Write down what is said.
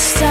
stop.